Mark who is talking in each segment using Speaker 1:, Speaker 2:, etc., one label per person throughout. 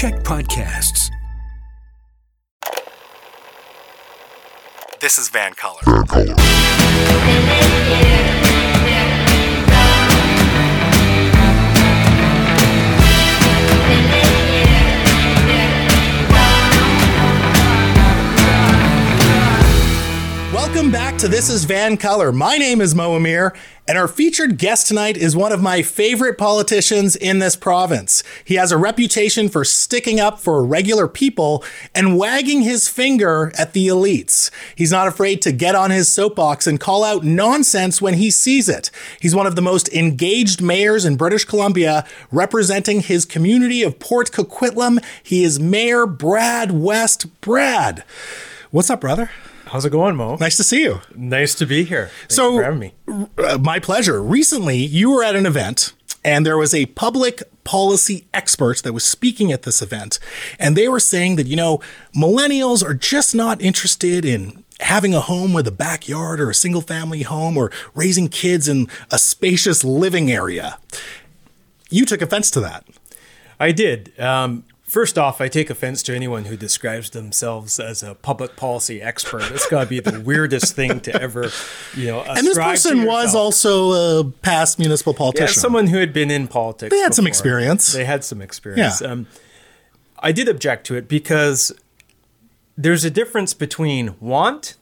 Speaker 1: Check podcasts.
Speaker 2: This is VANCOLOUR.
Speaker 3: Welcome back to This is VANCOLOUR. My name is Mo Amir, and our featured guest tonight is one of my favorite politicians in this province. He has a reputation for sticking up for regular people and wagging his finger at the elites. He's not afraid to get on his soapbox and call out nonsense when he sees it. He's one of the most engaged mayors in British Columbia, representing his community of Port Coquitlam. He is Mayor Brad West. Brad, what's up, brother?
Speaker 4: How's it going, Mo?
Speaker 3: Nice to see you.
Speaker 4: Nice to be here. Thanks
Speaker 3: so,
Speaker 4: for having me.
Speaker 3: Uh, my pleasure. Recently, you were at an event and there was a public policy expert that was speaking at this event. And they were saying that, you know, millennials are just not interested in having a home with a backyard or a single family home or raising kids in a spacious living area. You took offense to that.
Speaker 4: I did. Um, First off, I take offense to anyone who describes themselves as a public policy expert. It's got to be the weirdest thing to ever, you know.
Speaker 3: And this person was also a past municipal politician.
Speaker 4: Yeah, someone who had been in politics.
Speaker 3: They had
Speaker 4: before.
Speaker 3: some experience.
Speaker 4: They had some experience.
Speaker 3: Yeah.
Speaker 4: Um, I did object to it because there's a difference between want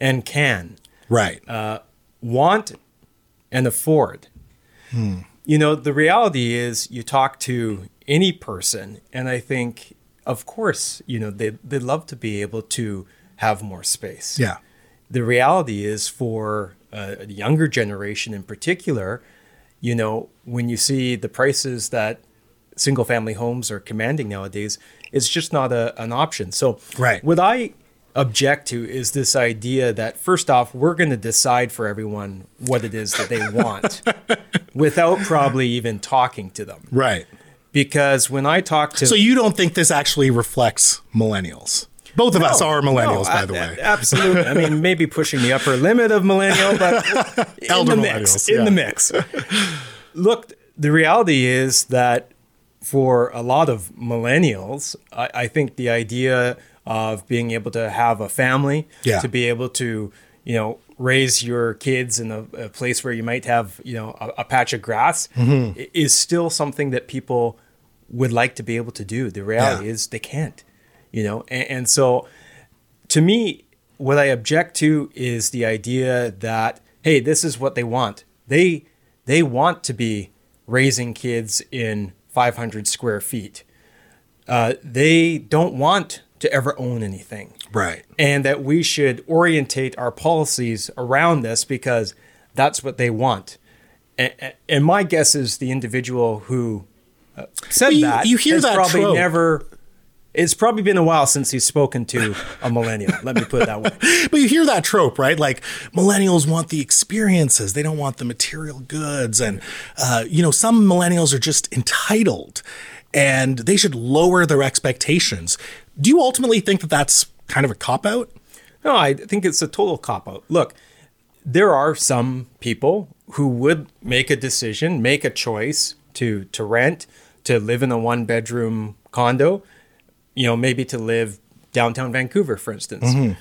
Speaker 4: and can.
Speaker 3: Right.
Speaker 4: Uh, want and afford.
Speaker 3: Hmm.
Speaker 4: You know, the reality is you talk to any person, and I think, of course, you know, they, they'd love to be able to have more space.
Speaker 3: Yeah.
Speaker 4: The reality is for uh, a younger generation in particular, you know, when you see the prices that single family homes are commanding nowadays, it's just not a, an option. So,
Speaker 3: right.
Speaker 4: what I object to is this idea that first off we're going to decide for everyone what it is that they want without probably even talking to them
Speaker 3: right
Speaker 4: because when i talk to
Speaker 3: so you don't think this actually reflects millennials both of
Speaker 4: no,
Speaker 3: us are millennials
Speaker 4: no,
Speaker 3: by the way
Speaker 4: absolutely i mean maybe pushing the upper limit of millennial but
Speaker 3: Elder
Speaker 4: in the mix
Speaker 3: millennials,
Speaker 4: in the mix look the reality is that for a lot of millennials I, I think the idea of being able to have a family,
Speaker 3: Yeah.
Speaker 4: to be able to, you know, raise your kids in a, a place where you might have, you know, a, a patch of grass
Speaker 3: Mhm.
Speaker 4: is still something that people would like to be able to do. The reality
Speaker 3: Yeah.
Speaker 4: is they can't, you know, and, and so to me, what I object to is the idea that hey, this is what they want. They they want to be raising kids in 500 square feet. Uh, they don't want to ever own anything,
Speaker 3: right
Speaker 4: and that we should orientate our policies around this because that's what they want. And, and my guess is the individual who said
Speaker 3: But you-
Speaker 4: that
Speaker 3: you hear that
Speaker 4: probably
Speaker 3: trope.
Speaker 4: never. It's probably been a while since he's spoken to a millennial. Let me put it that way.
Speaker 3: but you hear that trope, right? Like millennials want the experiences; they don't want the material goods, and uh, you know, some millennials are just entitled, and they should lower their expectations. Do you ultimately think that that's kind of a cop out?
Speaker 4: No, I think it's a total cop out. Look, there are some people who would make a decision, make a choice to to rent, to live in a one bedroom condo, you know, maybe to live downtown Vancouver, for instance.
Speaker 3: Mhm.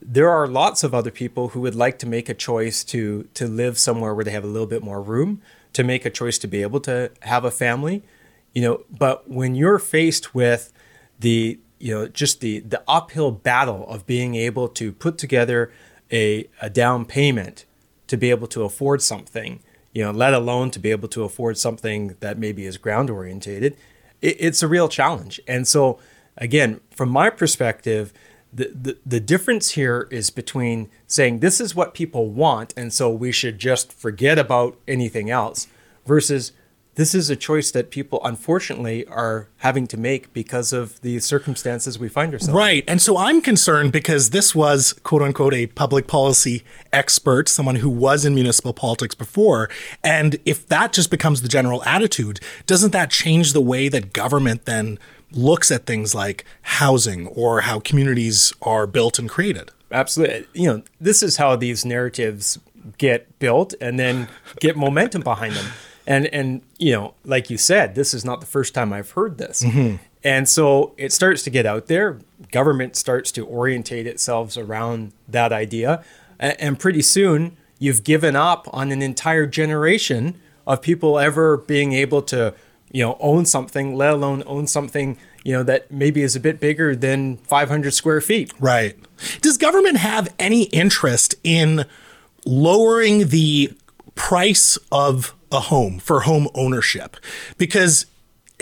Speaker 4: There are lots of other people who would like to make a choice to to live somewhere where they have a little bit more room, to make a choice to be able to have a family, you know, but when you're faced with the you know just the the uphill battle of being able to put together a, a down payment to be able to afford something you know let alone to be able to afford something that maybe is ground orientated it, it's a real challenge. And so again from my perspective the, the the difference here is between saying this is what people want and so we should just forget about anything else versus this is a choice that people unfortunately are having to make because of the circumstances we find ourselves in.
Speaker 3: Right. And so I'm concerned because this was, quote unquote, a public policy expert, someone who was in municipal politics before. And if that just becomes the general attitude, doesn't that change the way that government then looks at things like housing or how communities are built and created?
Speaker 4: Absolutely. You know, this is how these narratives get built and then get momentum behind them. And and you know, like you said, this is not the first time I've heard this.
Speaker 3: Mhm.
Speaker 4: And so it starts to get out there. Government starts to orientate itself around that idea. And pretty soon, you've given up on an entire generation of people ever being able to, you know, own something, let alone own something, you know, that maybe is a bit bigger than 500 square feet.
Speaker 3: Right. Does government have any interest in lowering the price of a home for home ownership? Because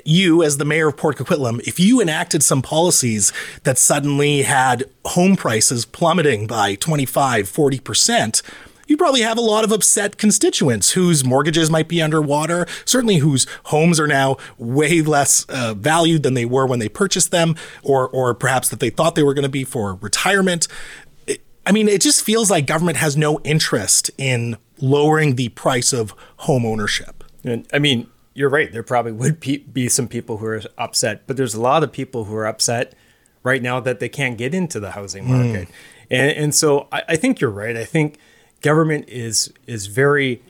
Speaker 3: you, as the mayor of Port Coquitlam, if you enacted some policies that suddenly had home prices plummeting by 25, 40%, you probably have a lot of upset constituents whose mortgages might be underwater, certainly whose homes are now way less uh, valued than they were when they purchased them, or, or perhaps that they thought they were going to be for retirement. I mean, it just feels like government has no interest in lowering the price of home ownership.
Speaker 4: And I mean, you're right. There probably would be some people who are upset, but there's a lot of people who are upset right now that they can't get into the housing market. Mm. And, and so I, I think you're right. I think government is is very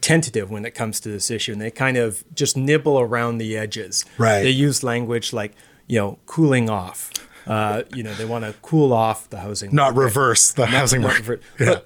Speaker 4: tentative when it comes to this issue, and they kind of just nibble around the edges.
Speaker 3: Right.
Speaker 4: They use language like you know cooling off. Uh, you know, they want to cool off the housing,
Speaker 3: not market. reverse the not, housing not market.
Speaker 4: yeah.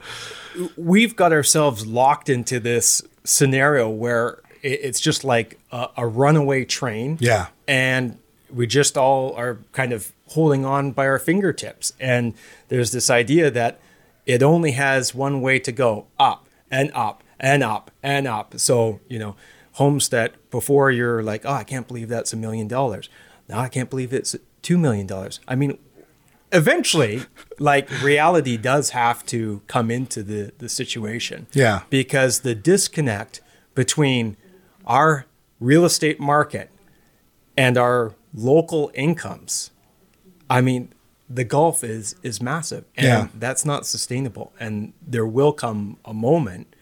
Speaker 4: we've got ourselves locked into this scenario where it's just like a, a runaway train.
Speaker 3: Yeah,
Speaker 4: and we just all are kind of holding on by our fingertips. And there's this idea that it only has one way to go up and up and up and up. So, you know, homes that before you're like, oh, I can't believe that's a million dollars. Now I can't believe it's $2 million. I mean, eventually, like reality does have to come into the, the situation.
Speaker 3: Yeah.
Speaker 4: Because the disconnect between our real estate market and our local incomes, I mean, the gulf is is massive and yeah. that's not sustainable and there will come a moment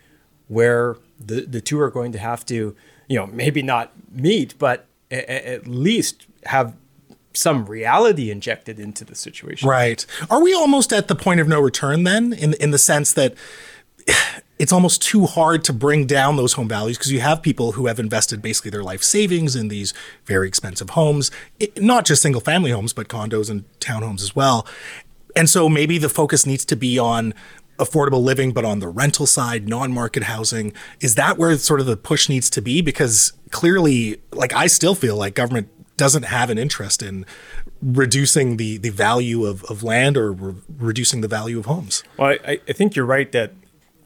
Speaker 4: where the the two are going to have to you know maybe not meet but a, at least have some reality injected into the situation
Speaker 3: right are we almost at the point of no return then in in the sense that it's almost too hard to bring down those home values because you have people who have invested basically their life savings in these very expensive homes, it, not just single family homes, but condos and townhomes as well. And so maybe the focus needs to be on affordable living, but on the rental side, non market housing. Is that where sort of the push needs to be? Because clearly, like, I still feel like government doesn't have an interest in reducing the, the value of, of land or re- reducing the value of homes.
Speaker 4: Well, I, I think you're right that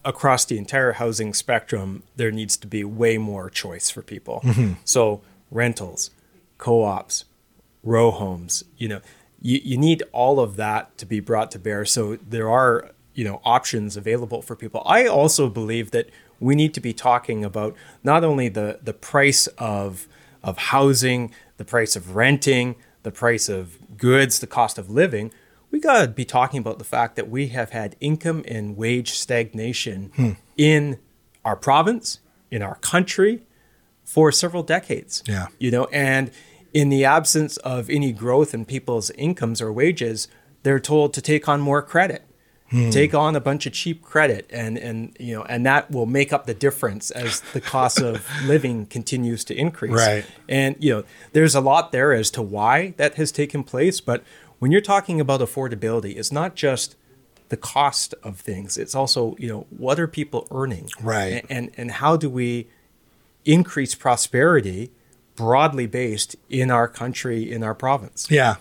Speaker 4: across the entire housing spectrum, there needs to be way more choice for people. Mm-hmm. So rentals, co-ops, row homes, you know, you, you need all of that to be brought to bear. So there are, you know, options available for people. I also believe that we need to be talking about not only the, the price of, of housing, the price of renting, the price of goods, the cost of living, we got to be talking about the fact that we have had income and wage stagnation hmm. in our province, in our country for several decades.
Speaker 3: Yeah.
Speaker 4: You know, and in the absence of any growth in people's incomes or wages, they're told to take on more credit. Hmm. Take on a bunch of cheap credit and and you know and that will make up the difference as the cost of living continues to increase.
Speaker 3: Right.
Speaker 4: And you know, there's a lot there as to why that has taken place, but when you're talking about affordability, it's not just the cost of things. It's also, you know, what are people earning?
Speaker 3: Right.
Speaker 4: And and, and how do we increase prosperity broadly based in our country, in our province?
Speaker 3: Yeah.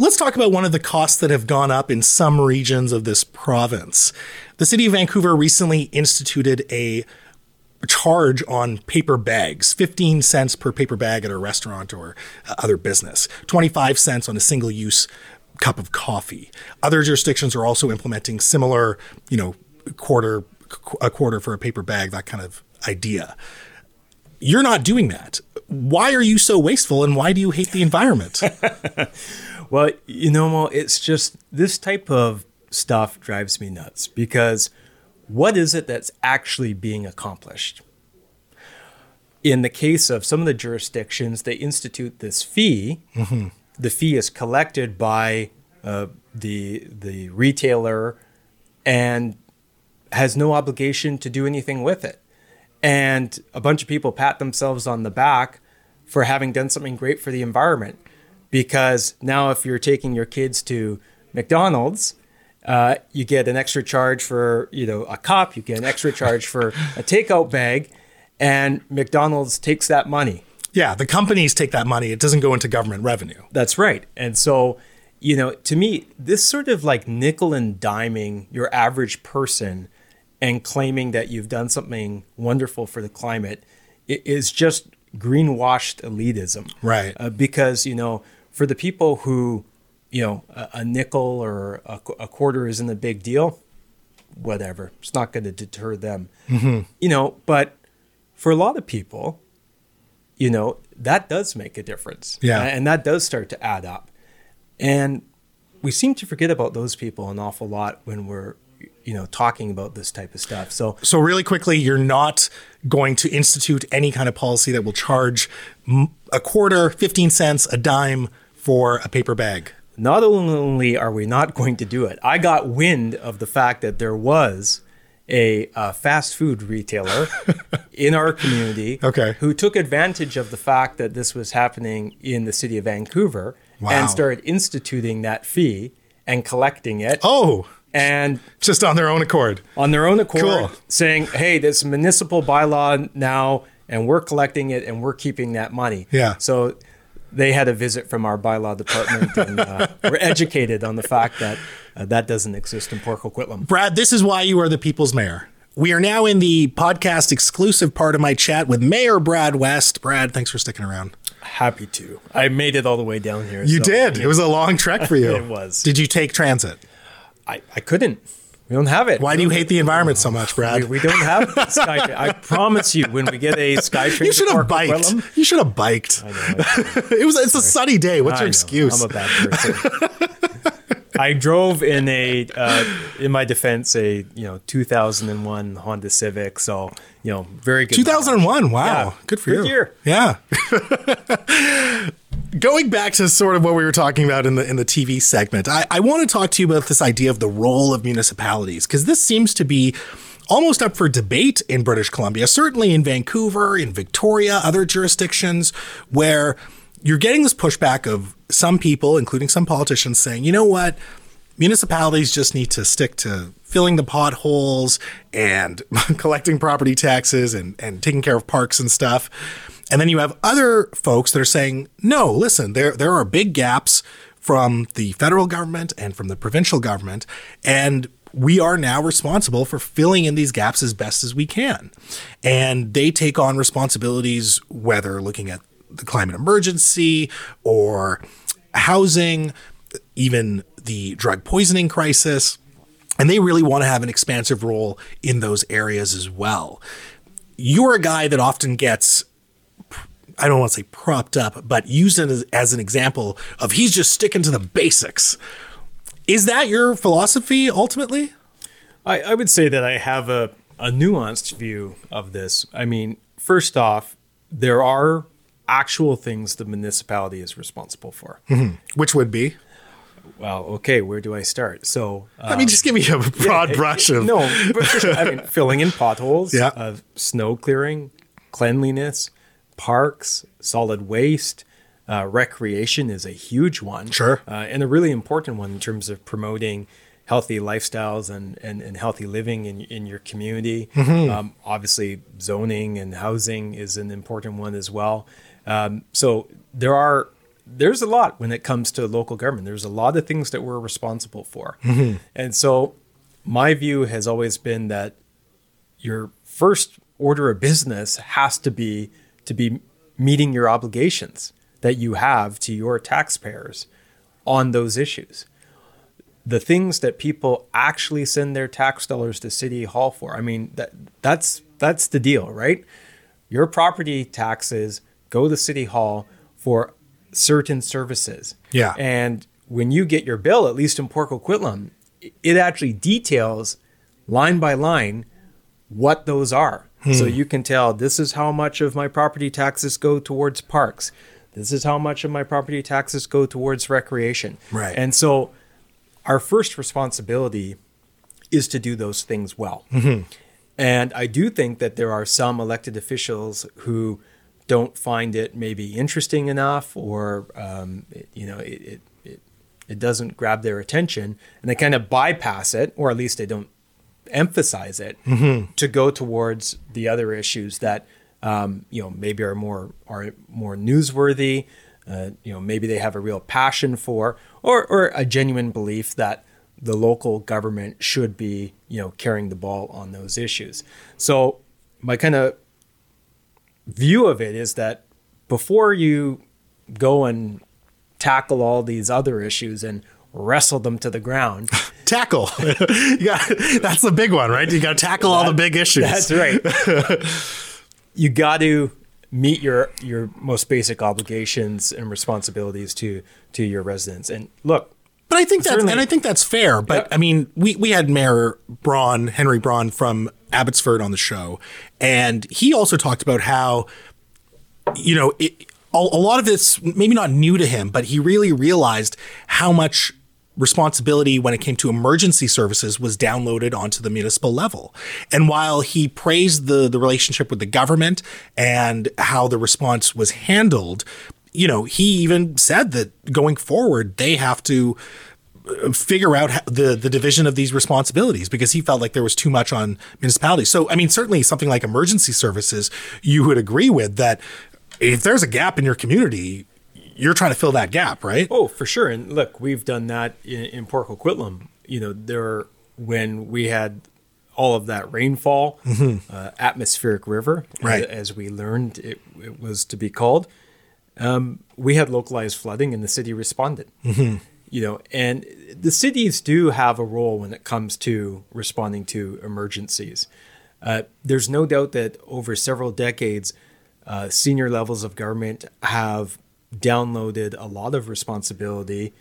Speaker 3: Let's talk about one of the costs that have gone up in some regions of this province. The city of Vancouver recently instituted a charge on paper bags 15 cents per paper bag at a restaurant or uh, other business 25 cents on a single use cup of coffee. Other jurisdictions are also implementing similar you know quarter a quarter for a paper bag that kind of idea. You're not doing that. Why are you so wasteful and why do you hate the environment
Speaker 4: well you know Mo, it's just this type of stuff drives me nuts because what is it that's actually being accomplished? In the case of some of the jurisdictions, they institute this fee. Mm-hmm. The fee is collected by uh, the the retailer and has no obligation to do anything with it. And a bunch of people pat themselves on the back for having done something great for the environment. Because now if you're taking your kids to McDonald's, uh, you get an extra charge for you know a cup, you get an extra charge for a takeout bag, and McDonald's takes that money.
Speaker 3: Yeah, the companies take that money. It doesn't go into government revenue.
Speaker 4: That's right. And so, you know, to me, this sort of like nickel and diming your average person and claiming that you've done something wonderful for the climate is just greenwashed elitism.
Speaker 3: Right.
Speaker 4: Uh, because, you know, for the people who, you know, a, a nickel or a, a quarter isn't a big deal, whatever. It's not going to deter them. Mm-hmm. You know, but for a lot of people, you know, that does make a difference.
Speaker 3: Yeah.
Speaker 4: And that does start to add up. And we seem to forget about those people an awful lot when we're, you know, talking about this type of stuff. So,
Speaker 3: So, really quickly, you're not going to institute any kind of policy that will charge a quarter, 15 cents, a dime for a paper bag.
Speaker 4: not only are we not going to do it, I got wind of the fact that there was a, uh fast food retailer in our community
Speaker 3: Okay.
Speaker 4: who took advantage of the fact that this was happening in the city of Vancouver
Speaker 3: Wow.
Speaker 4: and started instituting that fee and collecting it.
Speaker 3: Oh,
Speaker 4: And
Speaker 3: just on their own accord.
Speaker 4: on their own accord
Speaker 3: Cool.
Speaker 4: saying, hey, this municipal bylaw now, and we're collecting it and we're keeping that money.
Speaker 3: Yeah.
Speaker 4: So they had a visit from our bylaw department and uh, were educated on the fact that uh, that doesn't exist in Port Coquitlam.
Speaker 3: Brad, this is why you are the people's mayor. We are now in the podcast exclusive part of my chat with Mayor Brad West. Brad, thanks for sticking around.
Speaker 4: Happy to. I made it all the way down here.
Speaker 3: You
Speaker 4: so
Speaker 3: did. It was a long trek for you.
Speaker 4: It was.
Speaker 3: Did you take transit?
Speaker 4: I, I couldn't. We don't have it.
Speaker 3: Why do you hate the environment so much, Brad?
Speaker 4: We, we don't have SkyTrain. I promise you, when we get a SkyTrain,
Speaker 3: you should have biked. You should have biked. it was. It's a sunny day. What's
Speaker 4: I
Speaker 3: your
Speaker 4: know.
Speaker 3: excuse?
Speaker 4: I'm a bad person. I drove in a, uh, in my defense, a you know 2001 Honda Civic. So you know, very good.
Speaker 3: 2001. Wow.
Speaker 4: Yeah.
Speaker 3: Good for
Speaker 4: Good
Speaker 3: you.
Speaker 4: year.
Speaker 3: Yeah. Going back to sort of what we were talking about in the in the TV segment, I, I want to talk to you about this idea of the role of municipalities because this seems to be almost up for debate in British Columbia, certainly in Vancouver, in Victoria, other jurisdictions where you're getting this pushback of some people, including some politicians, saying, you know what, municipalities just need to stick to filling the potholes and collecting property taxes and, and taking care of parks and stuff. And then you have other folks that are saying, no, listen, there, there are big gaps from the federal government and from the provincial government. And we are now responsible for filling in these gaps as best as we can. And they take on responsibilities, whether looking at the climate emergency or housing, even the drug poisoning crisis. And they really want to have an expansive role in those areas as well. You're a guy that often gets, I don't want to say propped up, but used as, as an example of he's just sticking to the basics. Is that your philosophy ultimately?
Speaker 4: I, I would say that I have a, a nuanced view of this. I mean, first off, there are actual things the municipality is responsible for. Mm-hmm.
Speaker 3: Which would be?
Speaker 4: Well, okay, where do I start? So, uh,
Speaker 3: I mean, just give me a broad
Speaker 4: it-
Speaker 3: brush of.
Speaker 4: no, but for sure. I mean, filling in potholes,
Speaker 3: Yeah.
Speaker 4: uh, snow clearing, cleanliness, parks, solid waste, uh, recreation is a huge one.
Speaker 3: Sure.
Speaker 4: uh, and a really important one in terms of promoting healthy lifestyles and, and, and healthy living in, in your community.
Speaker 3: Mm-hmm.
Speaker 4: Um, obviously, zoning and housing is an important one as well. Um, so there are there's a lot when it comes to local government. There's a lot of things that we're responsible for,
Speaker 3: Mm-hmm.
Speaker 4: and so my view has always been that your first order of business has to be to be meeting your obligations that you have to your taxpayers on those issues. The things that people actually send their tax dollars to city hall for. I mean, that that's that's the deal, right? Your property taxes go to city hall for certain services.
Speaker 3: Yeah.
Speaker 4: And when you get your bill, at least in Port Coquitlam, it actually details line by line what those are. So
Speaker 3: Hmm.
Speaker 4: you can tell this is how much of my property taxes go towards parks. This is how much of my property taxes go towards recreation.
Speaker 3: Right.
Speaker 4: And so our first responsibility is to do those things well.
Speaker 3: Mm-hmm.
Speaker 4: And I do think that there are some elected officials who don't find it maybe interesting enough, or um, it, you know, it, it it it doesn't grab their attention, and they kind of bypass it, or at least they don't emphasize it to go towards the other issues that um, you know maybe are more are more newsworthy. Uh, you know, maybe they have a real passion for, or or a genuine belief that the local government should be you know carrying the ball on those issues. So my kind of view of it is that before you go and tackle all these other issues and wrestle them to the ground.
Speaker 3: Tackle. got, that's the big one, right? You got to tackle all the big issues.
Speaker 4: That's right. you got to meet your your most basic obligations and responsibilities to to your residents. And look,
Speaker 3: But I think that's and I think that's fair. But. I mean, we we had Mayor Braun, Henry Braun from Abbotsford on the show, and he also talked about how you know it, a, a lot of this maybe not new to him, but he really realized how much responsibility when it came to emergency services was downloaded onto the municipal level. And while he praised the the relationship with the government and how the response was handled, you know, he even said that going forward they have to figure out the the division of these responsibilities because he felt like there was too much on municipalities. So I mean certainly something like emergency services you would agree with that if there's a gap in your community you're trying to fill that gap, right?
Speaker 4: Oh, for sure. And look, we've done that in, in Port Coquitlam. You know, there when we had all of that rainfall, uh, atmospheric river,
Speaker 3: Mm-hmm. Right.
Speaker 4: a- as we learned it, it was to be called. Um, we had localized flooding, and the city responded.
Speaker 3: Mm-hmm.
Speaker 4: You know, and the cities do have a role when it comes to responding to emergencies. Uh, there's no doubt that over several decades, uh, senior levels of government have downloaded a lot of responsibility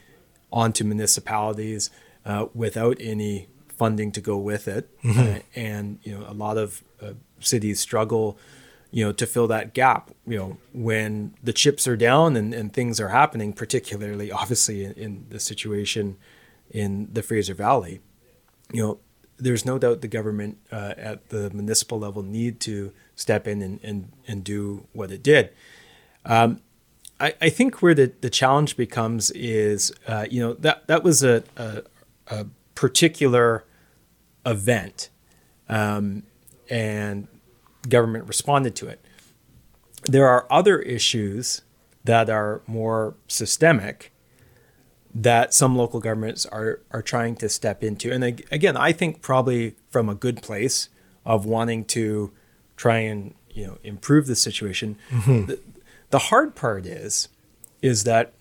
Speaker 4: onto municipalities uh, without any funding to go with it, Uh, and you know a lot of uh, cities struggle, you know, to fill that gap. You know, when the chips are down and, and things are happening, particularly obviously in, in the situation in the Fraser Valley, you know, there's no doubt the government uh, at the municipal level need to step in and, and, and do what it did. Um, I, I think where the, the challenge becomes is, uh, you know, that, that was a, a, a particular event um, and government responded to it. There are other issues that are more systemic that some local governments are are trying to step into. And again, I think probably from a good place of wanting to try and you know improve the situation. Mm-hmm. The, the hard part is is that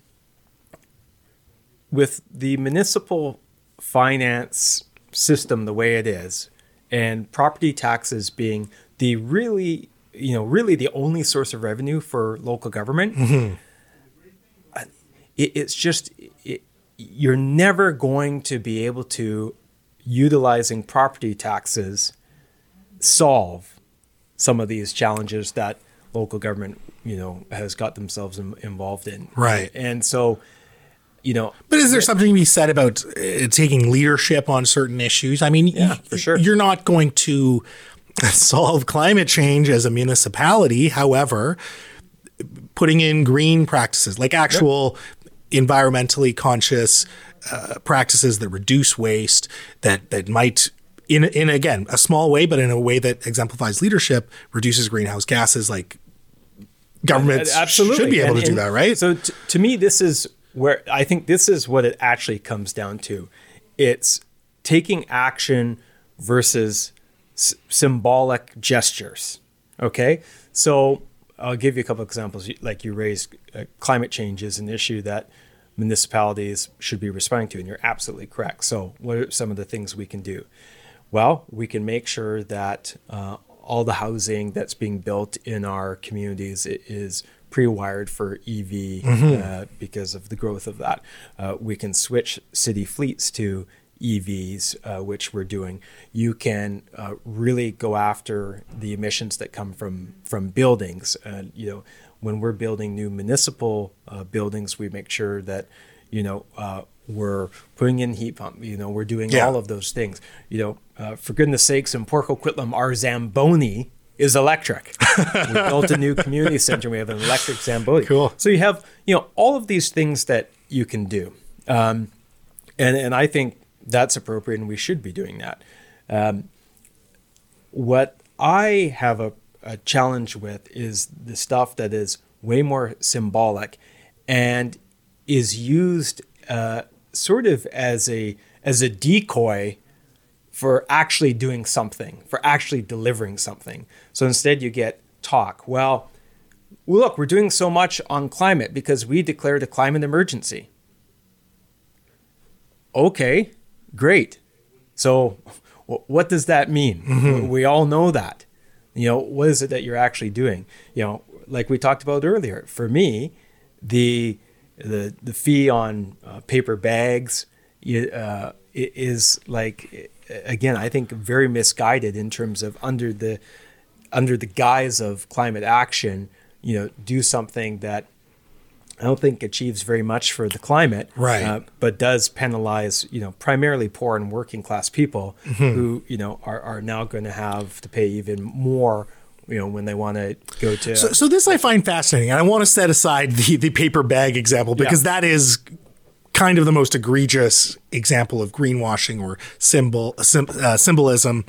Speaker 4: with the municipal finance system the way it is and property taxes being the really you know really the only source of revenue for local government it, it's just it, you're never going to be able to utilizing property taxes solve some of these challenges that local government you know has got themselves in, involved in
Speaker 3: Right.
Speaker 4: and so you know
Speaker 3: But is there something to be said about uh, taking leadership on certain issues? I mean,
Speaker 4: Yeah,
Speaker 3: y-
Speaker 4: for sure.
Speaker 3: You're not going to solve climate change as a municipality. However, putting in green practices, like actual environmentally conscious uh, practices that reduce waste, that that might. In, in again a small way, but in a way that exemplifies leadership, reduces greenhouse gases. Like governments should be able
Speaker 4: And-
Speaker 3: to do that, right?
Speaker 4: So t- to me, this is where I think this is what it actually comes down to. It's taking action versus s- symbolic gestures. Okay, so I'll give you a couple examples. Like you raised, uh, climate change is an issue that municipalities should be responding to, and you're absolutely correct. So, what are some of the things we can do? Well, we can make sure that uh, all the housing that's being built in our communities is pre-wired for EV uh, because of the growth of that. Uh, we can switch city fleets to EVs, uh, which we're doing. You can uh, really go after the emissions that come from from buildings. Uh, you know, when we're building new municipal uh, buildings, we make sure that you know uh, we're putting in heat pump. You know, we're doing
Speaker 3: Yeah.
Speaker 4: all of those things. You know, uh, for goodness sakes, in Port Coquitlam, our Zamboni is electric. we built a new community center. We have an electric Zamboni.
Speaker 3: Cool.
Speaker 4: So you have, you know, all of these things that you can do. Um, and, and I think that's appropriate and we should be doing that. Um, what I have a, a challenge with is the stuff that is way more symbolic and is used uh, sort of as a as a decoy for actually doing something, for actually delivering something. So instead, you get talk. Well, look, we're doing so much on climate because we declared a climate emergency. Okay, great. So, what does that mean? Mm-hmm. We all know that. You know, what is it that you're actually doing? You know, like we talked about earlier. For me, the the the fee on uh, paper bags uh, is like again, I think very misguided in terms of under the under the guise of climate action, you know, do something that I don't think achieves very much for the climate,
Speaker 3: right? Uh,
Speaker 4: but does penalize, you know, primarily poor and working class people mm-hmm. who, you know, are, are now going to have to pay even more you know when they want to go to
Speaker 3: so, so this i find fascinating and i want to set aside the, the paper bag example because yeah. that is kind of the most egregious example of greenwashing or symbol uh, symbolism.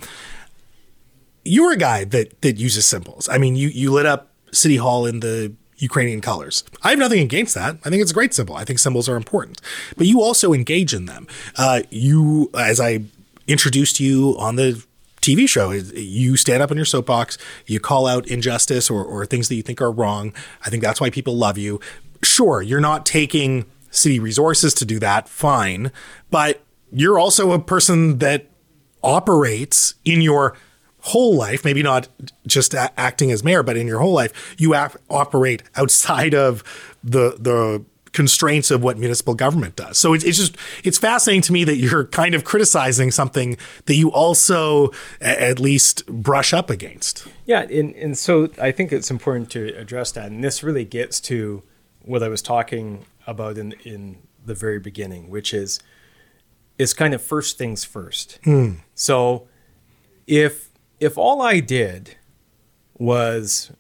Speaker 3: You're a guy that that uses symbols. I mean, you you lit up City Hall in the Ukrainian colors. I have nothing against that. I think it's a great symbol. I think symbols are important, but you also engage in them. Uh, you, as I introduced you on the TV show. You stand up in your soapbox, you call out injustice or, or things that you think are wrong. I think that's why people love you. Sure, you're not taking city resources to do that, fine. But you're also a person that operates in your whole life, maybe not just a- acting as mayor, but in your whole life, you ap- operate outside of the the constraints of what municipal government does. So it's, it's just it's fascinating to me that you're kind of criticizing something that you also a- at least brush up against.
Speaker 4: Yeah, and and so I think it's important to address that, and this really gets to what I was talking about in in the very beginning, which is is kind of first things first. Hmm. So if if all I did was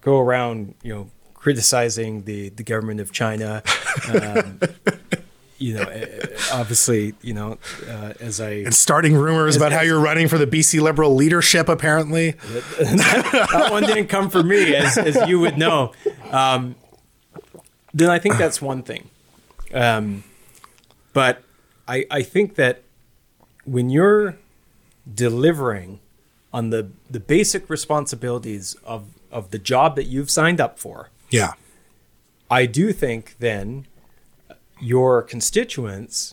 Speaker 4: go around, you know, criticizing the the government of China, um, you know, eh, obviously, you know, uh, as I
Speaker 3: and starting rumors as, about as, how you're running for the BC Liberal leadership, apparently.
Speaker 4: that, that one didn't come for me, as, as you would know. Um, then I think that's one thing. Um, but I, I think that when you're delivering on the, the basic responsibilities of, of the job that you've signed up for,
Speaker 3: yeah,
Speaker 4: I do think then your constituents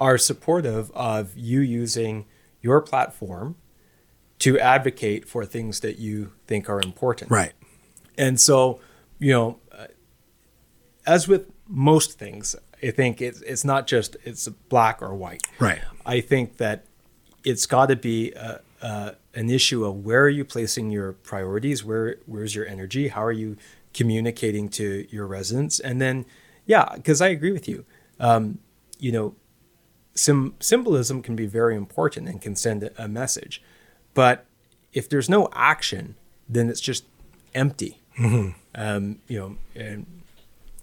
Speaker 4: are supportive of you using your platform to advocate for things that you think are important.
Speaker 3: Right.
Speaker 4: And so, you know, uh, as with most things, I think it's it's not just it's black or white.
Speaker 3: Right.
Speaker 4: I think that it's got to be a, a, an issue of where are you placing your priorities, where where's your energy, how are you communicating to your residents, and then yeah, because I agree with you. Um, you know, sim- symbolism can be very important and can send a message, but if there's no action, then it's just empty. Mm-hmm. Um, you know, and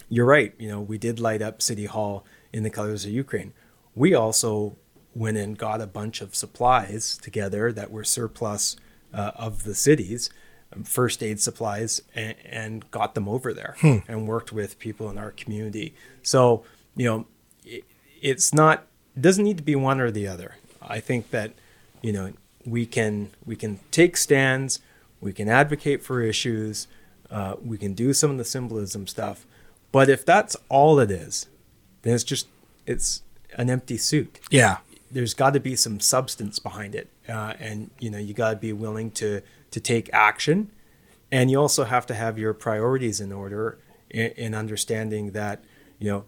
Speaker 4: you're right. You know, we did light up City Hall in the colors of Ukraine. We also went and got a bunch of supplies together that were surplus uh, of the cities, um, first aid supplies, and, and got them over there hmm. and worked with people in our community. So, you know, it, it's not, it doesn't need to be one or the other. I think that, you know, we can we can take stands, we can advocate for issues, uh, we can do some of the symbolism stuff, but if that's all it is, then it's just it's an empty suit.
Speaker 3: Yeah.
Speaker 4: There's got to be some substance behind it, uh, and you know you got to be willing to to take action, and you also have to have your priorities in order in, in understanding that you know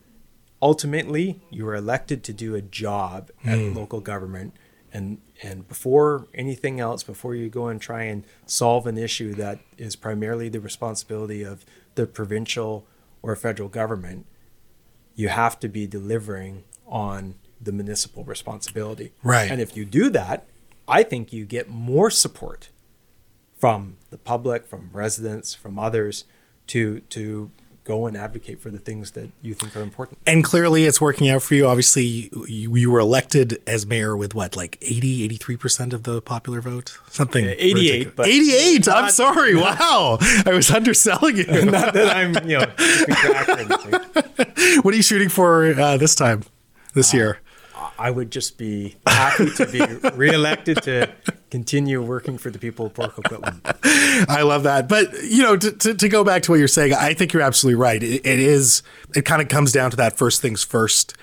Speaker 4: ultimately you are elected to do a job at mm. local government and and before anything else before you go and try and solve an issue that is primarily the responsibility of the provincial or federal government, you have to be delivering on the municipal responsibility.
Speaker 3: Right.
Speaker 4: And if you do that, I think you get more support from the public, from residents, from others to to go and advocate for the things that you think are important.
Speaker 3: And clearly it's working out for you. Obviously, you, you were elected as mayor with what, like 80, 83% of the popular vote? Something.
Speaker 4: Uh, 88,
Speaker 3: ridiculous.
Speaker 4: but
Speaker 3: 88. I'm
Speaker 4: not-
Speaker 3: sorry. Wow. I was underselling you.
Speaker 4: Not that I'm, you know, keeping track or anything.
Speaker 3: what are you shooting for uh, this time, this year?
Speaker 4: I would just be happy to be reelected to continue working for the people of Port Coquitlam.
Speaker 3: I love that. But, you know, to, to, to go back to what you're saying, I think you're absolutely right. It, it is, it kind of comes down to that first things first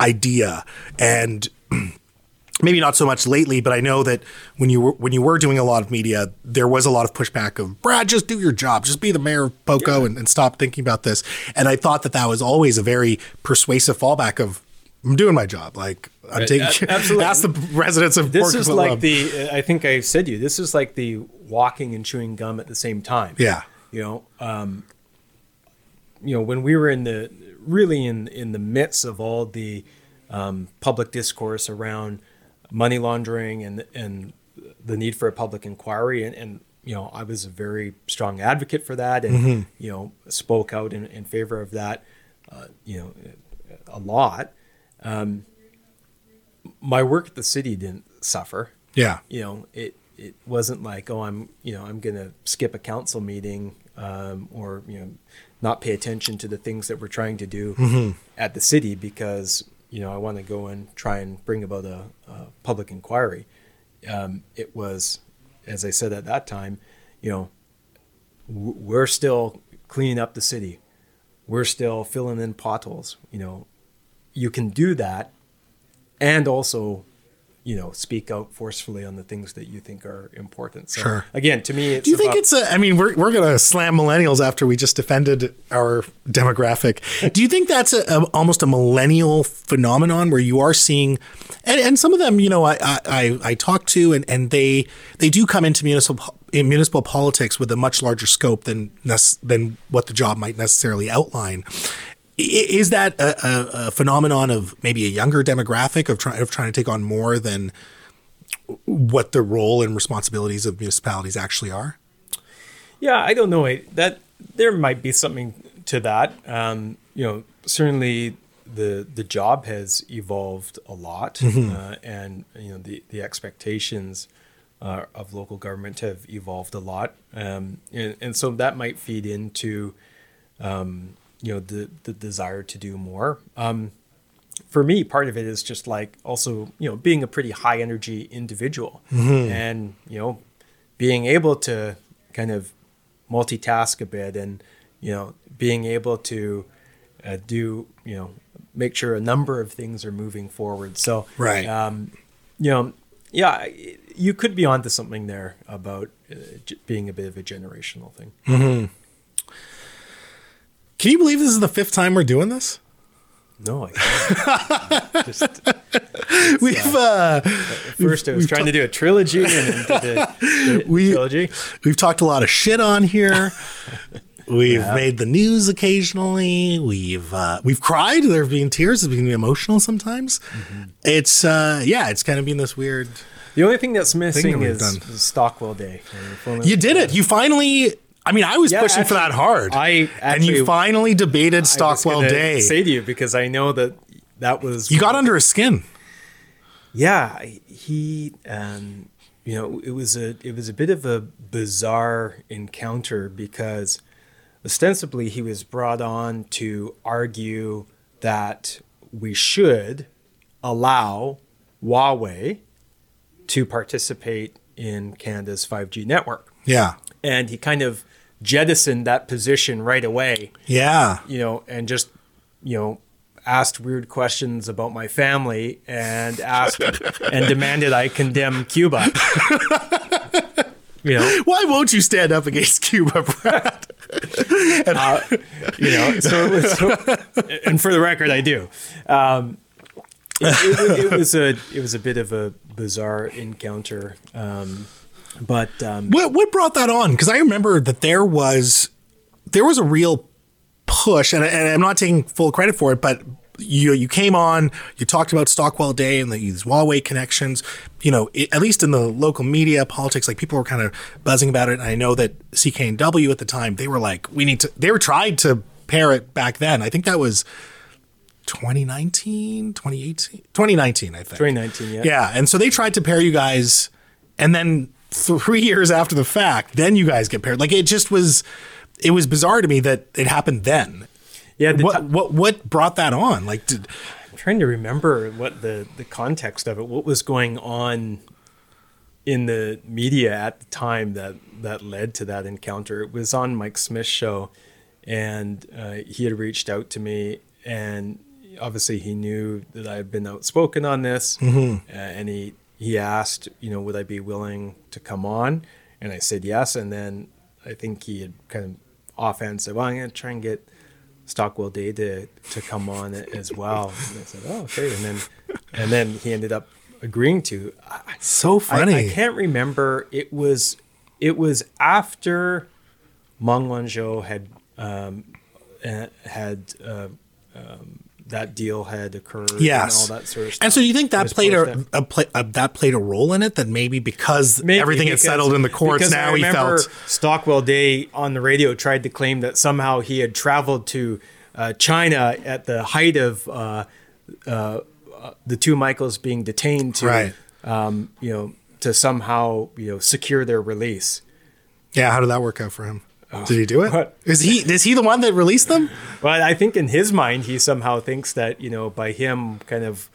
Speaker 3: idea. And maybe not so much lately, but I know that when you were when you were doing a lot of media, there was a lot of pushback of Brad, just do your job, just be the mayor of Poco and, and stop thinking about this. And I thought that that was always a very persuasive fallback of I'm doing my job, like I'm
Speaker 4: Right,
Speaker 3: taking.
Speaker 4: absolutely.
Speaker 3: Ask the residents of
Speaker 4: This
Speaker 3: Port
Speaker 4: is like the, I think I said to you, this is like the walking and chewing gum at the same time.
Speaker 3: yeah,
Speaker 4: You know, um, you know, when we were in the, really in, in the midst of all the um, public discourse around money laundering and, and the need for a public inquiry and, and you know, I was a very strong advocate for that and, you know, spoke out in, in favor of that, uh, you know, a lot. Um, my work at the city didn't suffer.
Speaker 3: yeah,
Speaker 4: You know, it it wasn't like, oh, I'm you know, I'm gonna skip a council meeting um, or you know, not pay attention to the things that we're trying to do at the city because you know I want to go and try and bring about a, a public inquiry. Um, it was, as I said at that time, you know, w- we're still cleaning up the city. We're still filling in potholes. You know, you can do that and also you know speak out forcefully on the things that you think are important so
Speaker 3: Sure.
Speaker 4: again to me it's
Speaker 3: Do you think it's a? I mean, we're we're gonna slam millennials after we just defended our demographic. Do you think that's a, a almost a millennial phenomenon where you are seeing, and, and some of them, you know, I I, I, I talk to and, and they they do come into municipal in municipal politics with a much larger scope than than what the job might necessarily outline. Is that a, a, a phenomenon of maybe a younger demographic of trying of trying to take on more than what the role and responsibilities of municipalities actually are?
Speaker 4: Yeah, I don't know. That there might be something to that. Um, you know, certainly the the job has evolved a lot, uh, and you know the the expectations uh, of local government have evolved a lot, um, and, and so that might feed into um, you know the the desire to do more. Um, for me, part of it is just like also, you know, being a pretty high energy individual and, you know, being able to kind of multitask a bit and, you know, being able to uh, do, you know, make sure a number of things are moving forward. So,
Speaker 3: Right.
Speaker 4: um, you know, yeah, you could be onto something there about uh, being a bit of a generational thing.
Speaker 3: Can you believe this is the fifth time we're doing this?
Speaker 4: No, I can't. just
Speaker 3: We've uh,
Speaker 4: first I was trying to do a trilogy and then did the, the
Speaker 3: We-
Speaker 4: trilogy.
Speaker 3: we've talked a lot of shit on here. We've made the news occasionally. We've uh, we've cried. There have been tears. It's been emotional sometimes. It's uh, yeah, it's kind of been this weird.
Speaker 4: The only thing that's missing
Speaker 3: we've
Speaker 4: is,
Speaker 3: done.
Speaker 4: Stockwell Day. And if only-
Speaker 3: You did it. You finally. I mean, I was
Speaker 4: Yeah,
Speaker 3: pushing for that hard.
Speaker 4: I
Speaker 3: and you finally debated Stockwell Day.
Speaker 4: Say to you because I know that that was
Speaker 3: you got under his skin.
Speaker 4: yeah he um, you know it was a it was a bit of a bizarre encounter because ostensibly he was brought on to argue that we should allow Huawei to participate in Canada's 5G network
Speaker 3: Yeah.
Speaker 4: and he kind of jettisoned that position right away
Speaker 3: Yeah.
Speaker 4: you know, and just, you know, asked weird questions about my family and asked and demanded I condemn Cuba. you know,
Speaker 3: Why won't you stand up against Cuba, Brad?
Speaker 4: uh, you know, so, it was, so and for the record, I do. Um, it, it, it was a it was a bit of a bizarre encounter, um, but um,
Speaker 3: What what brought that on? Because I remember that there was there was a real push, and, and I'm not taking full credit for it, but you you came on, you talked about Stockwell Day and the, these Huawei connections. You know, it, at least in the local media, politics, like people were kind of buzzing about it. And I know that CKNW at the time they were like, we need to. They were tried to pair it back then. I think that was 2019, 2018, 2019. I think
Speaker 4: 2019, yeah.
Speaker 3: Yeah, and so they tried to pair you guys, and then three years after the fact, then you guys get paired. Like it just was, it was bizarre to me that it happened then.
Speaker 4: Yeah, the
Speaker 3: What
Speaker 4: ti-
Speaker 3: what what brought that on? Like, did,
Speaker 4: I'm trying to remember what the the context of it, what was going on in the media at the time that that led to that encounter. It was on Mike Smith's show, and uh, he had reached out to me, and obviously he knew that I had been outspoken on this, uh, and he he asked, you know, would I be willing to come on, and I said yes, and then I think he had kind of offhand said, well, I'm going to try and get Stockwell Day to to come on as well. And I said, "Oh, okay." And then and then he ended up agreeing to.
Speaker 3: So
Speaker 4: I,
Speaker 3: funny.
Speaker 4: I can't remember. It was it was after Meng Wanzhou had um, uh, had uh, um, that deal had occurred.
Speaker 3: Yes,
Speaker 4: and all that sort of stuff.
Speaker 3: And so, do you think that played a,
Speaker 4: that.
Speaker 3: a, play, a that played a role in it? That maybe because
Speaker 4: Maybe
Speaker 3: everything had settled in the courts,
Speaker 4: because
Speaker 3: now he felt
Speaker 4: Stockwell Day on the radio tried to claim that somehow he had traveled to uh, China at the height of uh, uh, uh, the two Michaels being detained to,
Speaker 3: Right.
Speaker 4: um, you know, to somehow you know secure their release.
Speaker 3: yeah. How did that work out for him? Did he do it?
Speaker 4: What?
Speaker 3: Is he is he the one that released them?
Speaker 4: But I think in his mind, he somehow thinks that you know by him kind of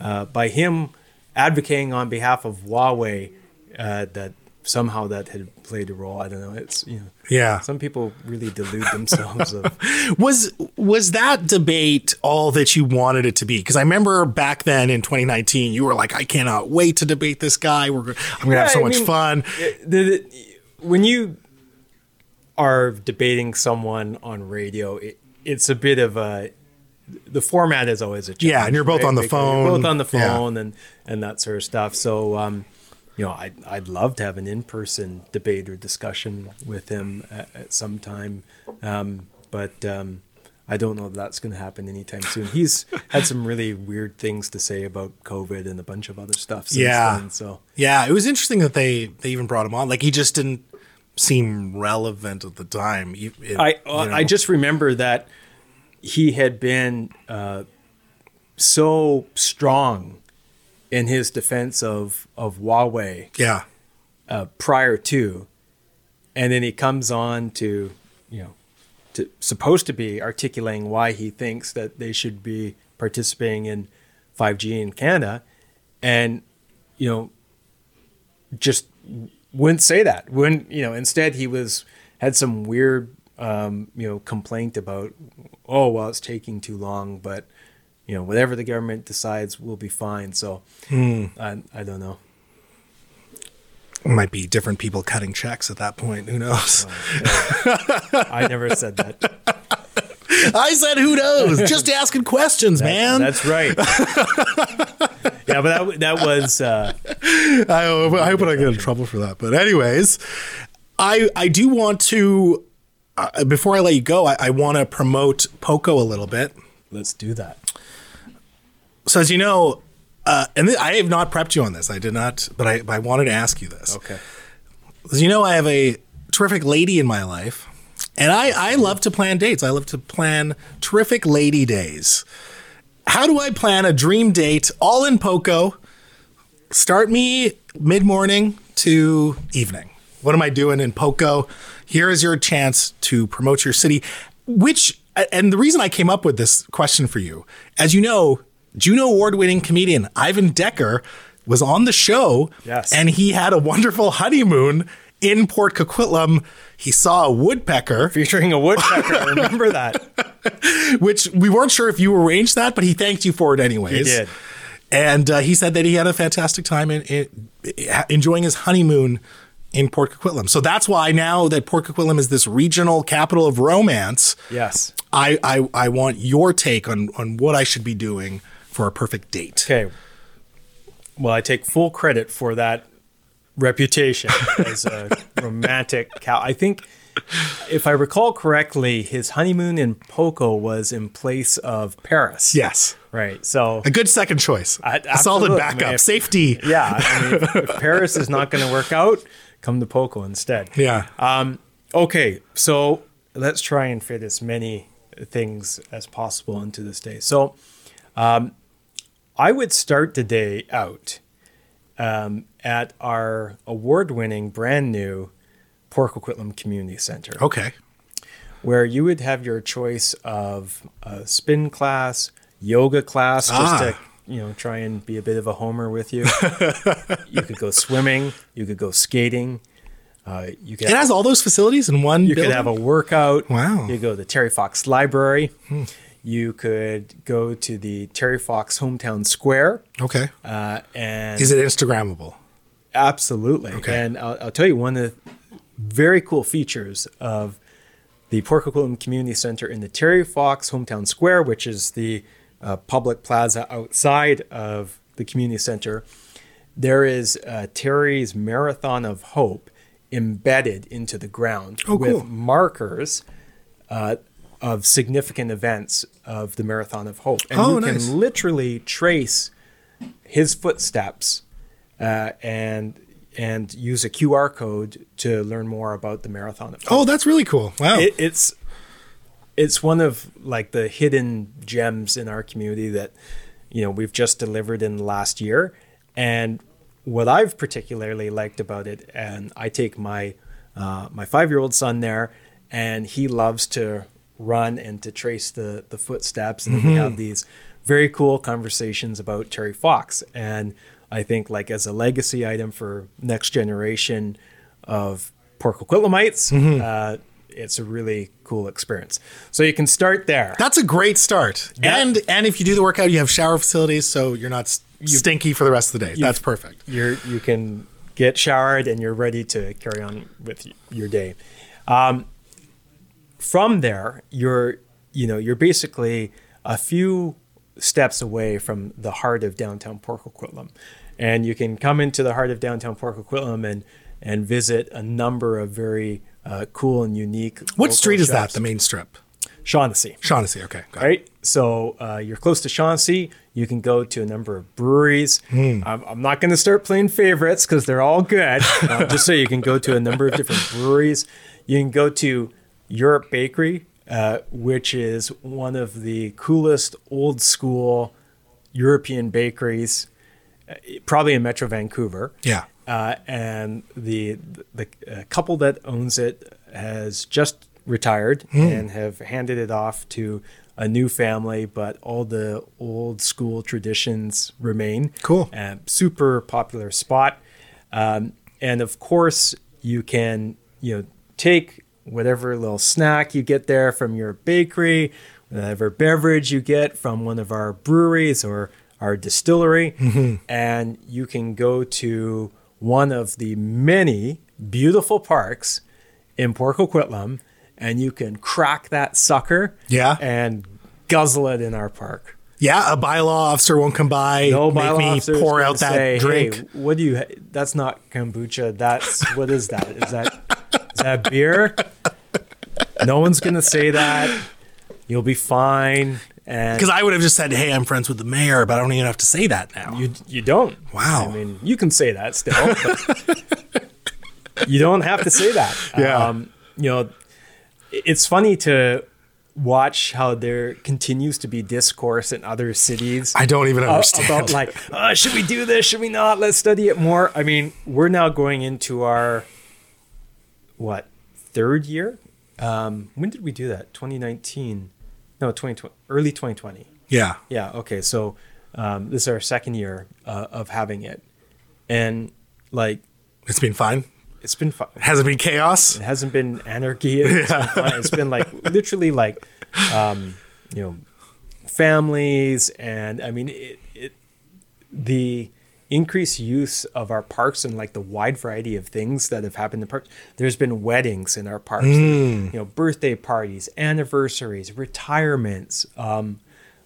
Speaker 4: uh, by him advocating on behalf of Huawei uh, that somehow that had played a role. I don't know. It's you know.
Speaker 3: Yeah.
Speaker 4: Some people really delude themselves of
Speaker 3: Was was that debate all that you wanted it to be? Because I remember back then in 2019, you were like, "I cannot wait to debate this guy. We're I'm gonna have so
Speaker 4: I
Speaker 3: much
Speaker 4: mean,
Speaker 3: fun."
Speaker 4: the, the- when you are debating someone on radio, it, it's a bit of a the format is always a challenge,
Speaker 3: Yeah, and you're both on the phone.
Speaker 4: you're both on the
Speaker 3: Yeah.
Speaker 4: phone and and that sort of stuff. So um, you know, I'd I'd love to have an in person debate or discussion with him at, at some time, um, but. Um, I don't know if that's going to happen anytime soon. He's had some really weird things to say about COVID and a bunch of other stuff. Since
Speaker 3: Yeah.
Speaker 4: then, so
Speaker 3: Yeah, it was interesting that they they even brought him on. Like he just didn't seem relevant at the time. It-
Speaker 4: I
Speaker 3: you know.
Speaker 4: I just remember that he had been uh, so strong in his defense of of Huawei
Speaker 3: yeah.
Speaker 4: uh, prior to, and then he comes on to you know to supposed to be articulating why he thinks that they should be participating in 5G in Canada, and you know just wouldn't say that. Wouldn't you know? Instead, he was had some weird um, you know complaint about oh well it's taking too long, but you know whatever the government decides will be fine. So I I don't know.
Speaker 3: It might be different people cutting checks at that point. Who knows?
Speaker 4: I never said that.
Speaker 3: I said, who knows? Just asking questions, man.
Speaker 4: That's right. yeah, but that that was uh,
Speaker 3: I hope, I hope I don't get in trouble for that. But anyways, I I do want to uh, before I let you go, I, I want to promote Poco a little bit.
Speaker 4: let's do that.
Speaker 3: So as you know, uh, and th- I have not prepped you on this. I did not, but I, but I wanted to ask you this.
Speaker 4: Okay.
Speaker 3: As you know, I have a terrific lady in my life, and I, I love to plan dates. I love to plan terrific lady days. How do I plan a dream date all in Poco? Start me mid morning to evening. What am I doing in Poco? Here is your chance to promote your city. Which, and the reason I came up with this question for you, as you know, Juno Award winning comedian Ivan Decker was on the show.
Speaker 4: Yes.
Speaker 3: And he had a wonderful honeymoon in Port Coquitlam. He saw a woodpecker,
Speaker 4: Featuring a woodpecker. Remember that.
Speaker 3: which we weren't sure if you arranged that, but he thanked you for it anyways.
Speaker 4: He did.
Speaker 3: And uh, he said that he had a fantastic time in, in, enjoying his honeymoon in Port Coquitlam. So that's why now that Port Coquitlam is this regional capital of romance,
Speaker 4: Yes.
Speaker 3: I, I, I want your take on, on what I should be doing for a perfect date.
Speaker 4: Okay. Well, I take full credit for that reputation as a romantic cow. I think if I recall correctly, his honeymoon in Poco was in place of Paris.
Speaker 3: Yes.
Speaker 4: Right. So
Speaker 3: A good second choice.
Speaker 4: I-
Speaker 3: a solid backup.
Speaker 4: I mean, if-
Speaker 3: Safety.
Speaker 4: yeah, I mean, if, if Paris is not going to work out, come to Poco instead.
Speaker 3: Yeah.
Speaker 4: Okay, so let's try and fit as many things as possible into this day. So, um, I would start the day out um, at our award-winning, brand new Port Coquitlam Community Center,
Speaker 3: okay.
Speaker 4: where you would have your choice of a spin class, yoga class, just
Speaker 3: Ah.
Speaker 4: to you know try and be a bit of a homer with you. you could go swimming, you could go skating. Uh, you could
Speaker 3: It has all those facilities in one
Speaker 4: you
Speaker 3: building?
Speaker 4: could have a workout.
Speaker 3: Wow.
Speaker 4: You go to the Terry Fox Library. You could go to the Terry Fox Hometown Square.
Speaker 3: Okay.
Speaker 4: Uh, and
Speaker 3: Is it Instagrammable?
Speaker 4: absolutely.
Speaker 3: Okay.
Speaker 4: And I'll, I'll tell you one of the very cool features of the Port Coquitlam Community Center in the Terry Fox Hometown Square, which is the uh, public plaza outside of the community center. There is uh, Terry's Marathon of Hope embedded into the ground
Speaker 3: Oh,
Speaker 4: with
Speaker 3: cool.
Speaker 4: markers uh, of significant events of the Marathon of Hope. And
Speaker 3: Oh,
Speaker 4: you
Speaker 3: nice.
Speaker 4: can literally trace his footsteps uh, and and use a QR code to learn more about the Marathon of Hope.
Speaker 3: Oh, that's really cool. Wow.
Speaker 4: It, it's it's one of like the hidden gems in our community that you know we've just delivered in the last year and what i've particularly liked about it and i take my uh, my five year old son there and he loves to run and to trace the the footsteps and we have these very cool conversations about terry fox and i think like as a legacy item for next generation of Port Coquitlam-ites, uh, it's a really cool experience. So you can start there.
Speaker 3: That's a great start. And and if you do the workout, you have shower facilities, so you're not stinky for the rest of the day. That's perfect.
Speaker 4: You're you can get showered and you're ready to carry on with your day. Um, from there, you're you know you're basically a few steps away from the heart of downtown Port Coquitlam, and you can come into the heart of downtown Port Coquitlam and and visit a number of very uh, cool and unique.
Speaker 3: What street is that? The main strip.
Speaker 4: Shaughnessy.
Speaker 3: Shaughnessy. Okay. it.
Speaker 4: right? So uh, you're close to Shaughnessy. You can go to a number of breweries.
Speaker 3: Hmm.
Speaker 4: I'm, I'm not going to start playing favorites because they're all good. Just so you can go to a number of different breweries. You can go to Europe Bakery, uh, which is one of the coolest old school European bakeries, uh, probably in Metro Vancouver.
Speaker 3: Yeah.
Speaker 4: Uh, and the the uh, couple that owns it has just retired
Speaker 3: Hmm.
Speaker 4: and have handed it off to a new family, but all the old school traditions remain.
Speaker 3: Cool.
Speaker 4: Uh, super popular spot, um, and of course you can you know take whatever little snack you get there from your bakery, whatever beverage you get from one of our breweries or our distillery, mm-hmm. and you can go to one of the many beautiful parks in Port Coquitlam, and you can crack that sucker,
Speaker 3: Yeah.
Speaker 4: and guzzle it in our park.
Speaker 3: Yeah. A bylaw officer won't come by.
Speaker 4: No
Speaker 3: make me pour out that
Speaker 4: say,
Speaker 3: drink.
Speaker 4: Hey, what do you? ha- That's not kombucha. That's what is that? Is that that beer? No one's gonna say that. You'll be fine. And
Speaker 3: Because I would have just said, "Hey, I'm friends with the mayor," but I don't even have to say that now.
Speaker 4: you you don't.
Speaker 3: Wow.
Speaker 4: I mean, you can say that still, but you don't have to say that.
Speaker 3: Yeah.
Speaker 4: Um, you know, it's funny to watch how there continues to be discourse in other cities.
Speaker 3: I don't even understand.
Speaker 4: about like, uh, should we do this? Should we not? Let's study it more. I mean, we're now going into our what third year? Um, when did we do that? 2019? No, 2020. Early 2020.
Speaker 3: yeah.
Speaker 4: Yeah. Okay. So um, this is our second year uh, of having it, and like
Speaker 3: It's been fine.
Speaker 4: it's been fun.
Speaker 3: Has it been chaos?
Speaker 4: It hasn't been anarchy. It's been, fun. It's been like literally like, um, you know, families and I mean it, it, the increased use of our parks and like the wide variety of things that have happened in parks. There's been weddings in our parks, you know, birthday parties, anniversaries, retirements, um,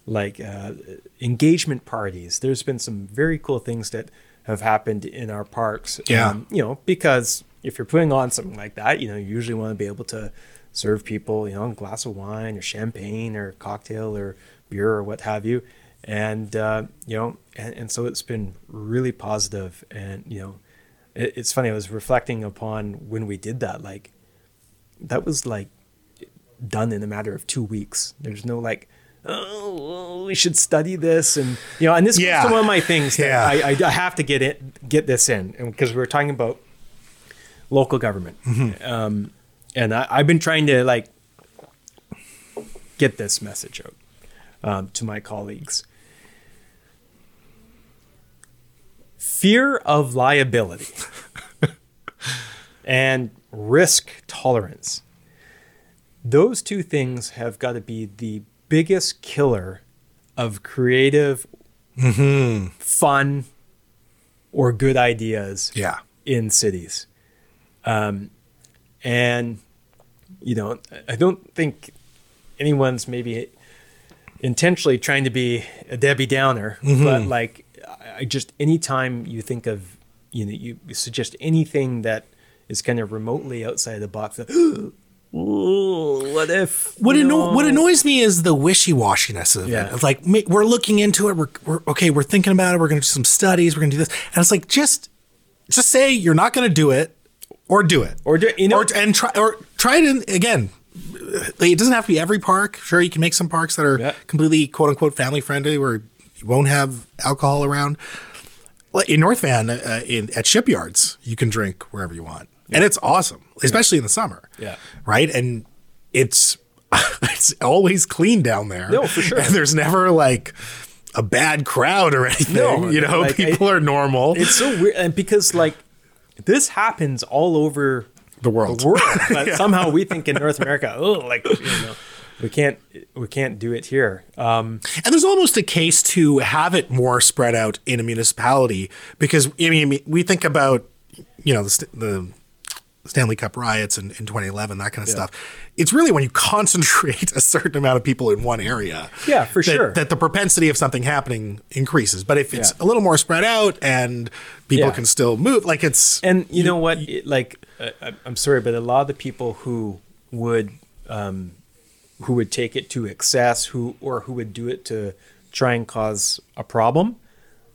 Speaker 4: like uh, engagement parties. There's been some very cool things that have happened in our parks.
Speaker 3: Yeah.
Speaker 4: um, you know, because if you're putting on something like that, you know, you usually want to be able to serve people, you know, a glass of wine or champagne or cocktail or beer or what have you. And, uh, you know, and, and so it's been really positive And, you know, it, it's funny, I was reflecting upon when we did that, like, that was like done in a matter of two weeks. There's no like, oh, we should study this, and you know, and this
Speaker 3: Yeah.
Speaker 4: is one of my things that
Speaker 3: Yeah.
Speaker 4: I, I, I have to get it, get this in, and because we were talking about local government,
Speaker 3: Mm-hmm.
Speaker 4: um, and I, I've been trying to like get this message out um, to my colleagues. Fear of liability and risk tolerance. Those two things have got to be the biggest killer of creative, fun, or good ideas
Speaker 3: Yeah.
Speaker 4: in cities. Um, and, you know, I don't think anyone's maybe intentionally trying to be a Debbie Downer, but like, I- just, anytime you think of, you know, you suggest anything that is kind of remotely outside the box, like, Ooh, what if?
Speaker 3: What, anno- what annoys me is the wishy-washiness of
Speaker 4: Yeah.
Speaker 3: it. Of like we're looking into it. We're, we're okay. We're thinking about it. We're going to do some studies. We're going to do this, and it's like just just say you're not going to do it, or do it,
Speaker 4: Or do- you know-
Speaker 3: or, and try or try it in, again. It doesn't have to be every park. Sure, you can make some parks that are
Speaker 4: Yeah.
Speaker 3: completely quote unquote family friendly, where you won't have alcohol around. Like in North Van, uh, in, at shipyards, you can drink wherever you want, and it's awesome, especially in the summer.
Speaker 4: Yeah.
Speaker 3: right, and it's it's always clean down there.
Speaker 4: No, for sure.
Speaker 3: And there's never like a bad crowd or anything.
Speaker 4: No,
Speaker 3: you know,
Speaker 4: like,
Speaker 3: people
Speaker 4: I-
Speaker 3: are normal.
Speaker 4: It's so weird, and because like this happens all over
Speaker 3: The world.
Speaker 4: the world, but somehow we think in North America, oh, like you know, we can't we can't do it here. Um,
Speaker 3: And there's almost a case to have it more spread out in a municipality because I mean we think about you know the, the Stanley Cup riots in, in 2011 that kind of stuff. It's really when you concentrate a certain amount of people in one area.
Speaker 4: Yeah, for
Speaker 3: that,
Speaker 4: sure.
Speaker 3: That the propensity of something happening increases. But if it's
Speaker 4: Yeah.
Speaker 3: a little more spread out and people
Speaker 4: Yeah.
Speaker 3: can still move, like it's
Speaker 4: and you know what? It, like, uh, I'm sorry, but a lot of the people who would um, who would take it to excess, who or who would do it to try and cause a problem,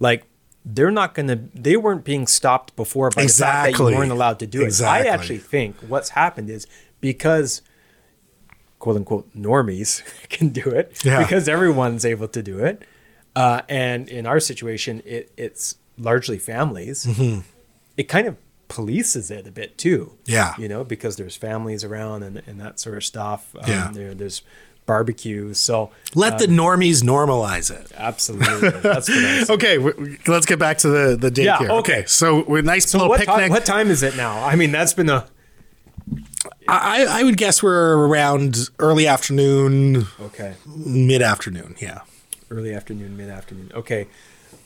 Speaker 4: like they're not going to. They weren't being stopped before by the fact that
Speaker 3: Exactly.
Speaker 4: you weren't allowed to do it. I actually think what's happened is because quote unquote normies can do it
Speaker 3: Yeah.
Speaker 4: because everyone's able to do it. Uh, and in our situation, it, it's largely families. It kind of polices it a bit too.
Speaker 3: Yeah.
Speaker 4: You know, because there's families around and, and that sort of stuff. Um,
Speaker 3: Yeah.
Speaker 4: There, there's barbecues. So
Speaker 3: let the normies normalize it.
Speaker 4: absolutely. That's
Speaker 3: Okay, w- let's get back to the the date
Speaker 4: Yeah,
Speaker 3: here.
Speaker 4: okay.
Speaker 3: Okay, so we're nice
Speaker 4: So
Speaker 3: little
Speaker 4: what,
Speaker 3: picnic.
Speaker 4: ti- what time is it now? I mean, that's been a
Speaker 3: I, I would guess we're around early afternoon,
Speaker 4: okay
Speaker 3: mid afternoon. Yeah.
Speaker 4: early afternoon, mid afternoon. Okay.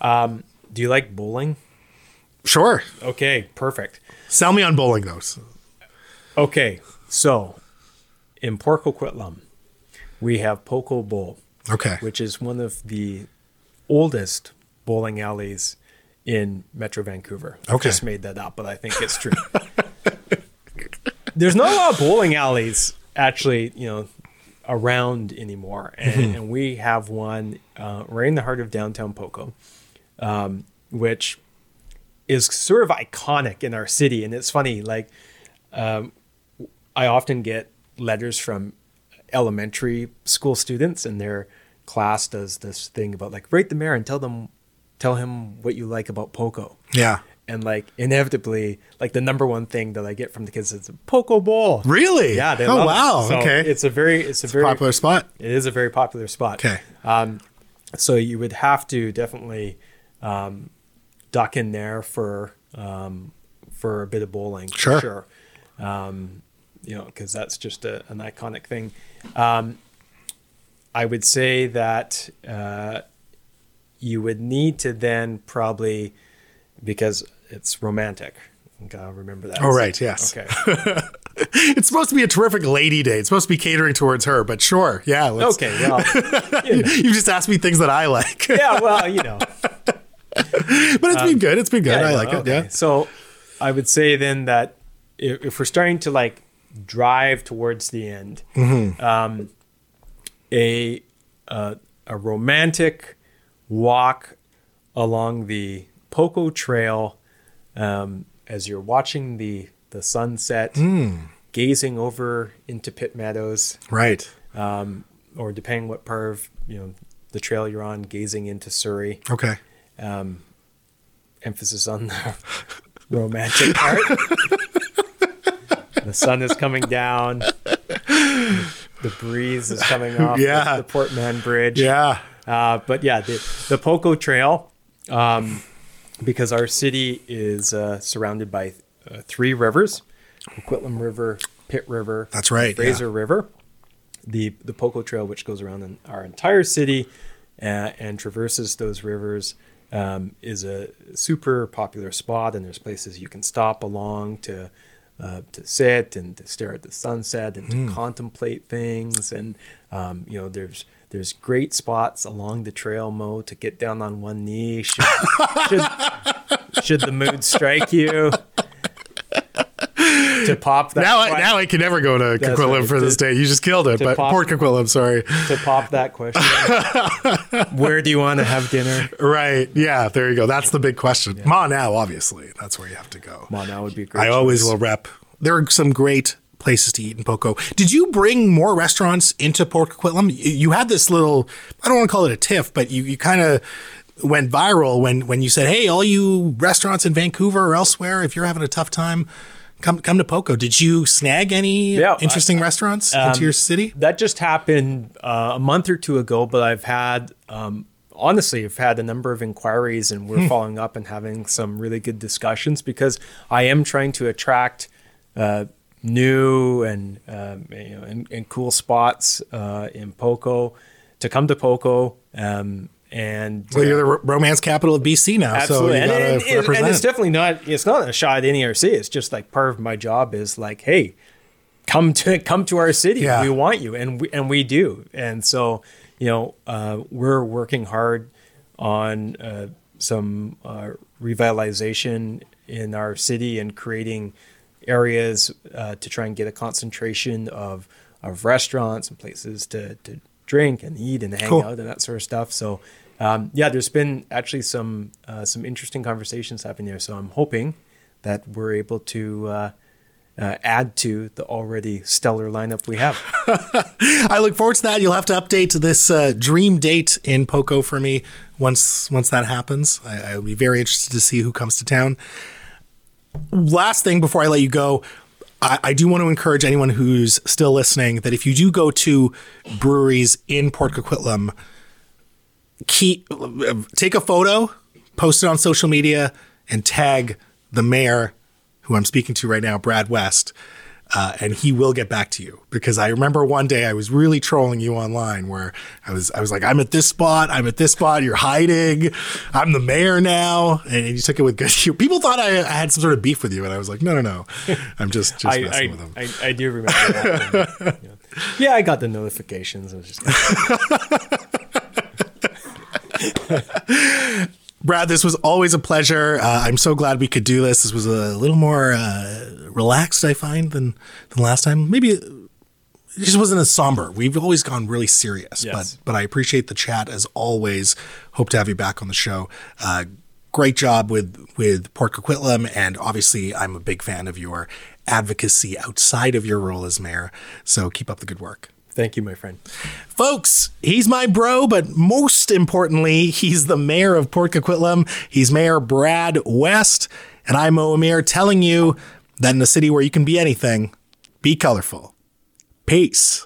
Speaker 4: Um, do you like bowling?
Speaker 3: Sure.
Speaker 4: Okay, perfect.
Speaker 3: Sell me on bowling though.
Speaker 4: Okay, so in Port Coquitlam, we have Poco Bowl,
Speaker 3: Okay.
Speaker 4: which is one of the oldest bowling alleys in Metro Vancouver. I
Speaker 3: Okay.
Speaker 4: just made that up, but I think it's true. There's not a lot of bowling alleys actually, you know, around anymore, and,
Speaker 3: Mm-hmm.
Speaker 4: and we have one uh, right in the heart of downtown Poco, um, which is sort of iconic in our city. And it's funny, like um, I often get letters from elementary school students, and their class does this thing about like write the mayor and tell them, tell him what you like about Poco.
Speaker 3: Yeah.
Speaker 4: And like inevitably, like the number one thing that I get from the kids is a Poco Bowl.
Speaker 3: Really?
Speaker 4: Yeah. They
Speaker 3: oh
Speaker 4: love it.
Speaker 3: wow.
Speaker 4: So
Speaker 3: okay.
Speaker 4: It's a very, it's a very
Speaker 3: popular spot.
Speaker 4: It is a very popular spot.
Speaker 3: Okay.
Speaker 4: Um, so you would have to definitely um, duck in there for um, for a bit of bowling. for
Speaker 3: Sure.
Speaker 4: sure. Um, you know, because that's just a, an iconic thing. Um, I would say that uh, you would need to then probably because it's romantic. Gotta remember that.
Speaker 3: Oh, right, yes.
Speaker 4: Okay.
Speaker 3: It's supposed to be a terrific lady day. It's supposed to be catering towards her, but sure. Yeah. Let's,
Speaker 4: Okay. Well. you know.
Speaker 3: You just asked me things that I like.
Speaker 4: Yeah. Well, you know.
Speaker 3: but it's been good. It's been good. I
Speaker 4: Yeah,
Speaker 3: like it. Yeah.
Speaker 4: So I would say then that if, if we're starting to like drive towards the end, um, a uh, a romantic walk along the Poco Trail um, as you're watching the the sunset, gazing over into Pitt Meadows,
Speaker 3: Right.
Speaker 4: um, or depending what part of you know the trail you're on, gazing into Surrey.
Speaker 3: Okay.
Speaker 4: Emphasis on the romantic part. the sun is coming down. The breeze is coming off the-
Speaker 3: Yeah.
Speaker 4: the, Port Mann Bridge.
Speaker 3: Yeah.
Speaker 4: Uh, but yeah, the, the Poco Trail, um, because our city is uh, surrounded by uh, three rivers Coquitlam River, Pitt River,
Speaker 3: That's right,
Speaker 4: Fraser River. The, the Poco Trail, which goes around in our entire city uh, and traverses those rivers, um, is a super popular spot. And there's places you can stop along to uh, to sit and to stare at the sunset and to
Speaker 3: Hmm.
Speaker 4: contemplate things. And um, you know, there's there's great spots along the trail, Mo, to get down on one knee should should, should the mood strike you. to pop that
Speaker 3: Now, I, now I can never go to Coquitlam
Speaker 4: right.
Speaker 3: for this day. You just killed it. But
Speaker 4: pop-
Speaker 3: Port Coquitlam, sorry.
Speaker 4: to pop that question. Where do you want to have dinner?
Speaker 3: Right. Yeah. There you go. That's the big question. Ma now, obviously, that's where you have to go.
Speaker 4: Ma that would be great.
Speaker 3: I always will rep. There are some great places to eat in Poco. Did you bring more restaurants into Port Coquitlam? You- You had this little, I don't want to call it a tiff, but you, you kind of went viral when, when you said, hey, all you restaurants in Vancouver or elsewhere, if you're having a tough time, come come to Poco. Did you snag any
Speaker 4: Yeah,
Speaker 3: interesting restaurants into your city?
Speaker 4: That just happened uh, a month or two ago, but I've had. Um, Honestly, I've had a number of inquiries and
Speaker 3: Hmm.
Speaker 4: we're following up and having some really good discussions because I am trying to attract uh, new and, um, you know, and, and cool spots uh, in Poco to come to Poco. Um, and
Speaker 3: Well, you're the romance capital of BC now,
Speaker 4: Absolutely,
Speaker 3: so you
Speaker 4: and,
Speaker 3: gotta
Speaker 4: and- and-
Speaker 3: represent.
Speaker 4: and it's definitely not. It's not a shot at any RC. It's just like part of my job is like, hey, come to come to our city.
Speaker 3: Yeah.
Speaker 4: We want you, and we and we do. And so, you know, uh, we're working hard on uh, some uh, revitalization in our city and creating areas uh, to try and get a concentration of of restaurants and places to to drink and eat and hang
Speaker 3: Cool.
Speaker 4: out and that sort of stuff. So. Um, yeah, there's been actually some uh, some interesting conversations happening there. So I'm hoping that we're able to uh, uh, add to the already stellar lineup we have.
Speaker 3: I look forward to that. You'll have to update this uh, dream date in Poco for me once once that happens. I, I'll be very interested to see who comes to town. Last thing before I let you go, I, I do want to encourage anyone who's still listening that if you do go to breweries in Port Coquitlam, keep take a photo, post it on social media, and tag the mayor, who I'm speaking to right now, Brad West, uh, and he will get back to you. Because I remember one day I was really trolling you online, where I was I was like, I'm at this spot, I'm at this spot, you're hiding, I'm the mayor now, and you took it with good. Humor. People thought I, I had some sort of beef with you, and I was like, no, no, no, I'm just just
Speaker 4: I,
Speaker 3: messing
Speaker 4: I,
Speaker 3: with them.
Speaker 4: I, I do remember that. Yeah. yeah, I got the notifications. I was just
Speaker 3: Brad, this was always a pleasure. Uh, I'm so glad we could do this. This was a little more uh, relaxed, I find, than than last time. Maybe it just wasn't as somber. We've always gone really serious,
Speaker 4: Yes.
Speaker 3: but but I appreciate the chat as always. Hope to have you back on the show. Uh, great job with with Port Coquitlam, and obviously, I'm a big fan of your advocacy outside of your role as mayor. So keep up the good work.
Speaker 4: Thank you, my friend.
Speaker 3: Folks, he's my bro, but most importantly, he's the mayor of Port Coquitlam. He's Mayor Brad West, and I'm Mo Amir telling you that in a city where you can be anything, be colorful. Peace.